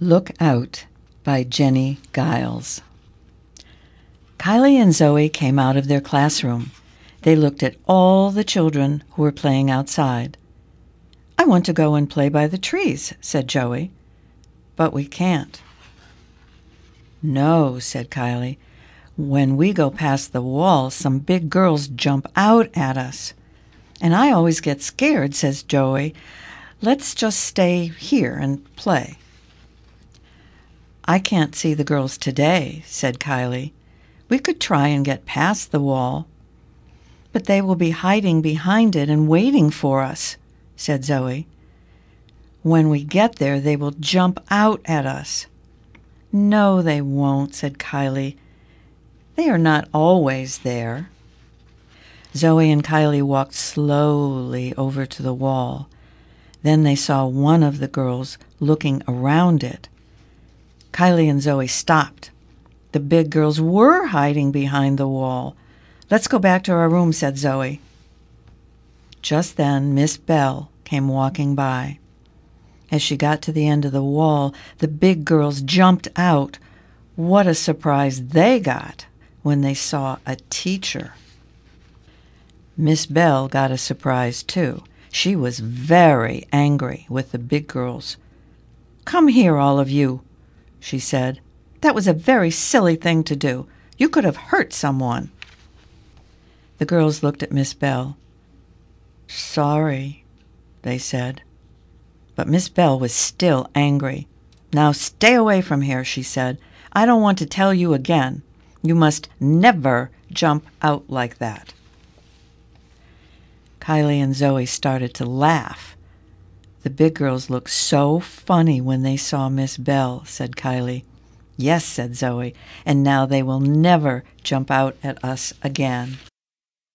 Look Out by Jenny Giles. Kylie and Zoe came out of their classroom. They looked at all the children who were playing outside. I want to go and play by the trees, said Zoe. But we can't. No, said Kylie. When we go past the wall, some big girls jump out at us. And I always get scared, says Zoe. Let's just stay here and play. I can't see the girls today, said Kylie. We could try and get past the wall. But they will be hiding behind it and waiting for us, said Zoe. When we get there, they will jump out at us. No, they won't, said Kylie. They are not always there. Zoe and Kylie walked slowly over to the wall. Then they saw one of the girls looking around it. Kylie and Zoe stopped. The big girls were hiding behind the wall. Let's go back to our room, said Zoe. Just then, Miss Bell came walking by. As she got to the end of the wall, the big girls jumped out. What a surprise they got when they saw a teacher. Miss Bell got a surprise too. She was very angry with the big girls. Come here, all of you, she said. That was a very silly thing to do. You could have hurt someone. The girls looked at Miss Bell. Sorry, they said. But Miss Bell was still angry. Now stay away from here, she said. I don't want to tell you again. You must never jump out like that. Kylie and Zoe started to laugh. The big girls looked so funny when they saw Miss Bell, said Kylie. Yes, said Zoe, and now they will never jump out at us again.